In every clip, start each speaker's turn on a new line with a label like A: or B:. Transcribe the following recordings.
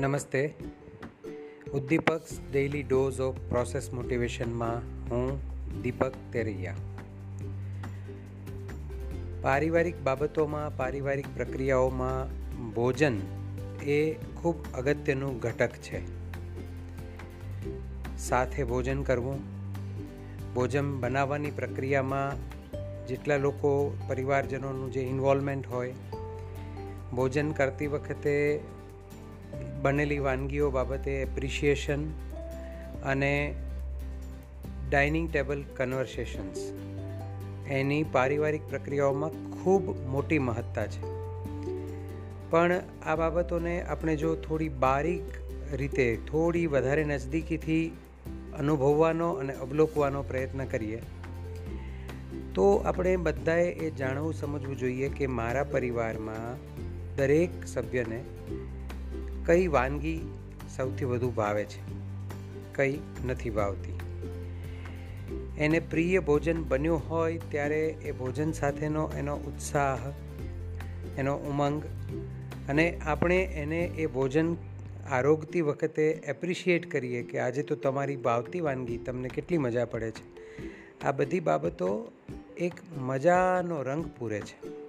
A: નમસ્તે. ઉદ્દીપક daily dose of process મોટિવેશનમાં હું દીપક તેરૈયા. પારિવારિક બાબતોમાં, પારિવારિક પ્રક્રિયાઓમાં ભોજન એ ખૂબ અગત્યનું ઘટક છે. સાથે ભોજન કરવું, ભોજન બનાવવાની પ્રક્રિયામાં જેટલા લોકો પરિવારજનોનું જે ઇન્વોલ્વમેન્ટ હોય, ભોજન કરતી વખતે બનેલી વાનગીઓ બાબતે એપ્રિશિએશન અને ડાઇનિંગ ટેબલ કન્વર્સેશન્સ એની પારિવારિક પ્રક્રિયાઓમાં ખૂબ મોટી મહત્તા છે. પણ આ બાબતોને આપણે જો થોડી બારીક રીતે, થોડી વધારે નજદીકીથી અનુભવવાનો અને અવલોકવાનો પ્રયત્ન કરીએ, તો આપણે બધાએ એ જાણવું સમજવું જોઈએ કે મારા પરિવારમાં દરેક સભ્યને કઈ વાનગી સૌથી વધુ ભાવે છે? કઈ નથી ભાવતી. એને પ્રિય ભોજન બન્યું હોય ત્યારે એ ભોજન સાથેનો એનો ઉત્સાહ, એનો ઉમંગ અને આપણે એને એ ભોજન આરોગતી વખતે એપ્રિશિએટ કરીએ કે આજે તો તમારી ભાવતી વાનગી, તમને કેટલી મજા પડે છે. આ બધી બાબતો એક મજાનો રંગ પૂરે છે.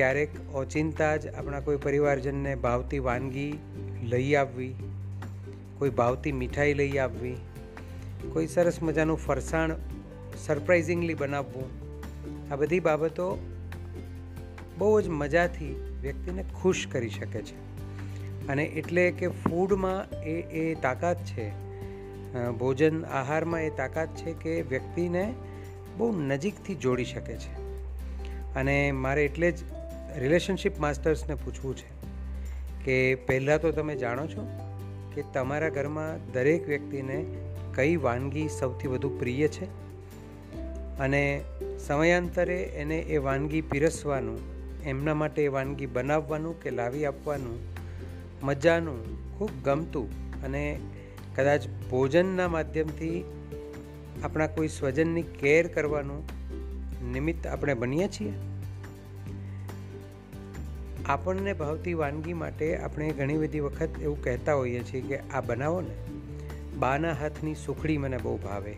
A: ક્યારેક ઓચિંતા જ આપણા કોઈ પરિવારજનને ભાવતી વાનગી લઈ આવવી, કોઈ ભાવતી મીઠાઈ લઈ આવવી, કોઈ સરસ મજાનું ફરસાણ સરપ્રાઇઝિંગલી બનાવવું, આ બધી બાબતો બહુ જ મજાથી વ્યક્તિને ખુશ કરી શકે છે. અને એટલે કે ફૂડમાં એ એ તાકાત છે ભોજન આહારમાં એ તાકાત છે કે વ્યક્તિને બહુ નજીકથી જોડી શકે છે. અને મારે એટલે જ રિલેશનશિપ માસ્ટર્સને પૂછવું છે કે પહેલાં તો તમે જાણો છો કે તમારા ઘરમાં દરેક વ્યક્તિને કઈ વાનગી સૌથી વધુ પ્રિય છે? અને સમયાંતરે એને એ વાનગી પીરસવાનું, એમના માટે એ વાનગી બનાવવાનું કે લાવી આપવાનું મજાનું ખૂબ ગમતું અને કદાચ ભોજનના માધ્યમથી આપણા કોઈ સ્વજનની કેર કરવાનું નિમિત્ત આપણે બનીએ છીએ? આપણને ભાવતી વાનગી માટે આપણે ઘણી બધી વખત એવું કહેતા હોઈએ છીએ કે આ બનાવો ને, બાના હાથની સુખડી મને બહુ ભાવે,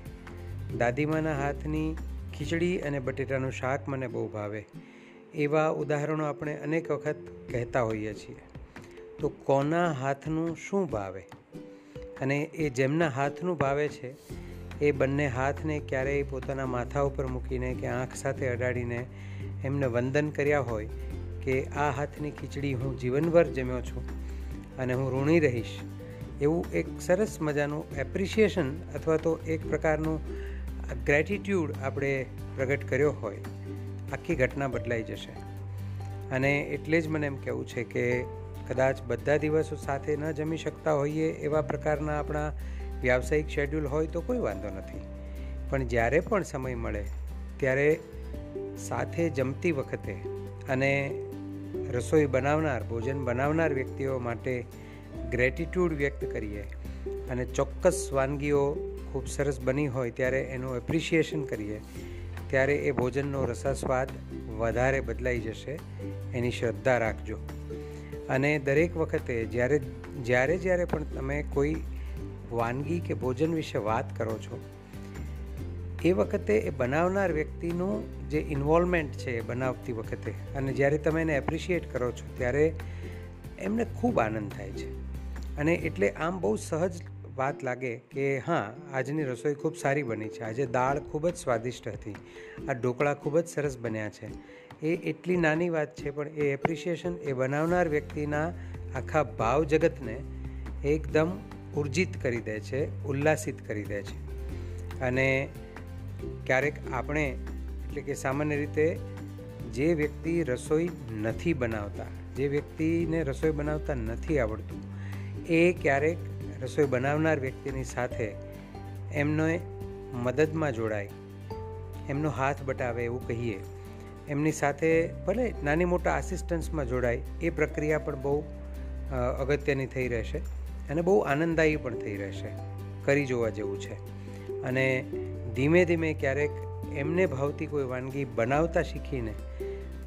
A: દાદીમાના હાથની ખીચડી અને બટેટાનું શાક મને બહુ ભાવે, એવા ઉદાહરણો આપણે અનેક વખત કહેતા હોઈએ છીએ. તો કોના હાથનું શું ભાવે? અને એ જેમના હાથનું ભાવે છે, એ બંને હાથને ક્યારેય પોતાના માથા ઉપર મૂકીને કે આંખ સાથે અડાડીને એમને વંદન કર્યા હોય કે આ હાથની ખીચડી હું જીવનભર જમ્યો છું અને હું ઋણી રહીશ, એવું એક સરસ મજાનું એપ્રિશિએશન અથવા તો એક પ્રકારનું ગ્રેટિટ્યૂડ આપણે પ્રગટ કર્યો હોય, આખી ઘટના બદલાઈ જશે. અને એટલે જ મને એમ કહેવું છે કે કદાચ બધા દિવસો સાથે ન જમી શકતા હોઈએ એવા પ્રકારના આપણા વ્યાવસાયિક શેડ્યુલ હોય તો કોઈ વાંધો નથી. પણ જ્યારે પણ સમય મળે, ત્યારે સાથે જમતી વખતે અને રસોઈ બનાવનાર, ભોજન બનાવનાર વ્યક્તિઓ માટે ગ્રેટિટ્યૂડ વ્યક્ત કરીએ. અને ચોક્કસ વાનગીઓ ખૂબ સરસ બની હોય ત્યારે એનું એપ્રિશિએશન કરીએ. ત્યારે એ ભોજનનો રસાસ્વાદ વધારે બદલાઈ જશે. એની શ્રદ્ધા રાખજો. અને દરેક વખતે જ્યારે જ્યારે જ્યારે પણ તમે કોઈ વાનગી કે ભોજન વિશે વાત કરો છો એ વખતે એ બનાવનાર વ્યક્તિનું જે ઇન્વોલ્વમેન્ટ છે એ બનાવતી વખતે અને જ્યારે તમે એને એપ્રિશિએટ કરો છો, ત્યારે એમને ખૂબ આનંદ થાય છે. અને એટલે આમ બહુ સહજ વાત લાગે કે હા, આજની રસોઈ ખૂબ સારી બની છે. આજે દાળ ખૂબ જ સ્વાદિષ્ટ હતી. આ ઢોકળા ખૂબ જ સરસ બન્યા છે. એ એટલી નાની વાત છે, પણ એ એપ્રિશિએશન એ બનાવનાર વ્યક્તિના આખા ભાવ જગતને એકદમ ઉર્જિત કરી દે છે, ઉલ્લાસિત કરી દે છે. અને ક્યારેક આપણે, એટલે કે સામાન્ય રીતે જે વ્યક્તિ રસોઈ નથી બનાવતા, જે વ્યક્તિને રસોઈ બનાવતા નથી આવડતું, એ ક્યારેક રસોઈ બનાવનાર વ્યક્તિની સાથે એમનો મદદમાં જોડાય, એમનો હાથ બટાવે એવું કહીએ, એમની સાથે ભલે નાની મોટા આસિસ્ટન્સમાં જોડાય, એ પ્રક્રિયા પણ બહુ અગત્યની થઈ રહેશે અને બહુ આનંદદાયી પણ થઈ રહેશે, કરી જોવા જેવું છે. અને ધીમે ધીમે ક્યારેક એમને ભાવતી કોઈ વાનગી બનાવતા શીખીને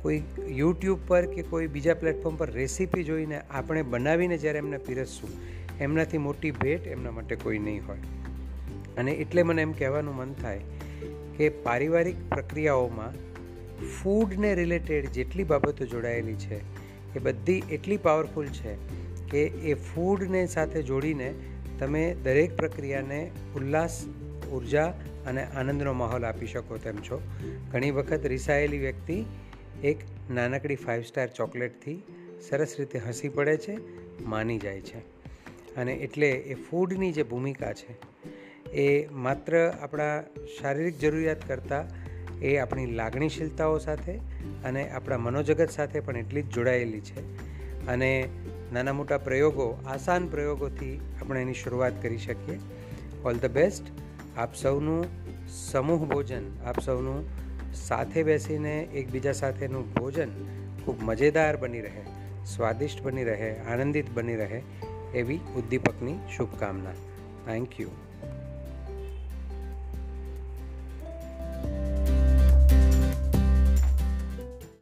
A: કોઈ યુટ્યુબ પર કે કોઈ બીજા પ્લેટફોર્મ પર રેસીપી જોઈને આપણે બનાવીને જ્યારે એમને પીરસશું, એમનાથી મોટી ભેટ એમના માટે કોઈ નહીં હોય. અને એટલે મને એમ કહેવાનું મન થાય કે પારિવારિક પ્રક્રિયાઓમાં ફૂડને રિલેટેડ જેટલી બાબતો જોડાયેલી છે, એ બધી એટલી પાવરફુલ છે કે એ ફૂડને સાથે જોડીને તમે દરેક પ્રક્રિયાને ઉલ્લાસ ઊર્જા અને આનંદનો માહોલ આપી શકો તેમ છો. ઘણી વખત રિસાયેલી વ્યક્તિ એક નાનકડી ફાઇવ સ્ટાર ચોકલેટથી સરસ રીતે હસી પડે છે, માની જાય છે. અને એટલે એ ફૂડની જે ભૂમિકા છે, એ માત્ર આપણા શારીરિક જરૂરિયાત કરતાં એ આપણી લાગણીશીલતાઓ સાથે અને આપણા મનોજગત સાથે પણ એટલી જ જોડાયેલી છે. અને નાના મોટા પ્રયોગો, આસાન પ્રયોગોથી આપણે એની શરૂઆત કરી શકીએ. ઓલ ધ બેસ્ટ આપ સૌનું સમૂહ ભોજન, આપ સૌનું સાથે બેસીને એકબીજા સાથેનું ભોજન ખૂબ મજેદાર બની રહે, સ્વાદિષ્ટ બની રહે, આનંદિત બની રહે એવી ઉદ્દીપકની શુભકામના. Thank you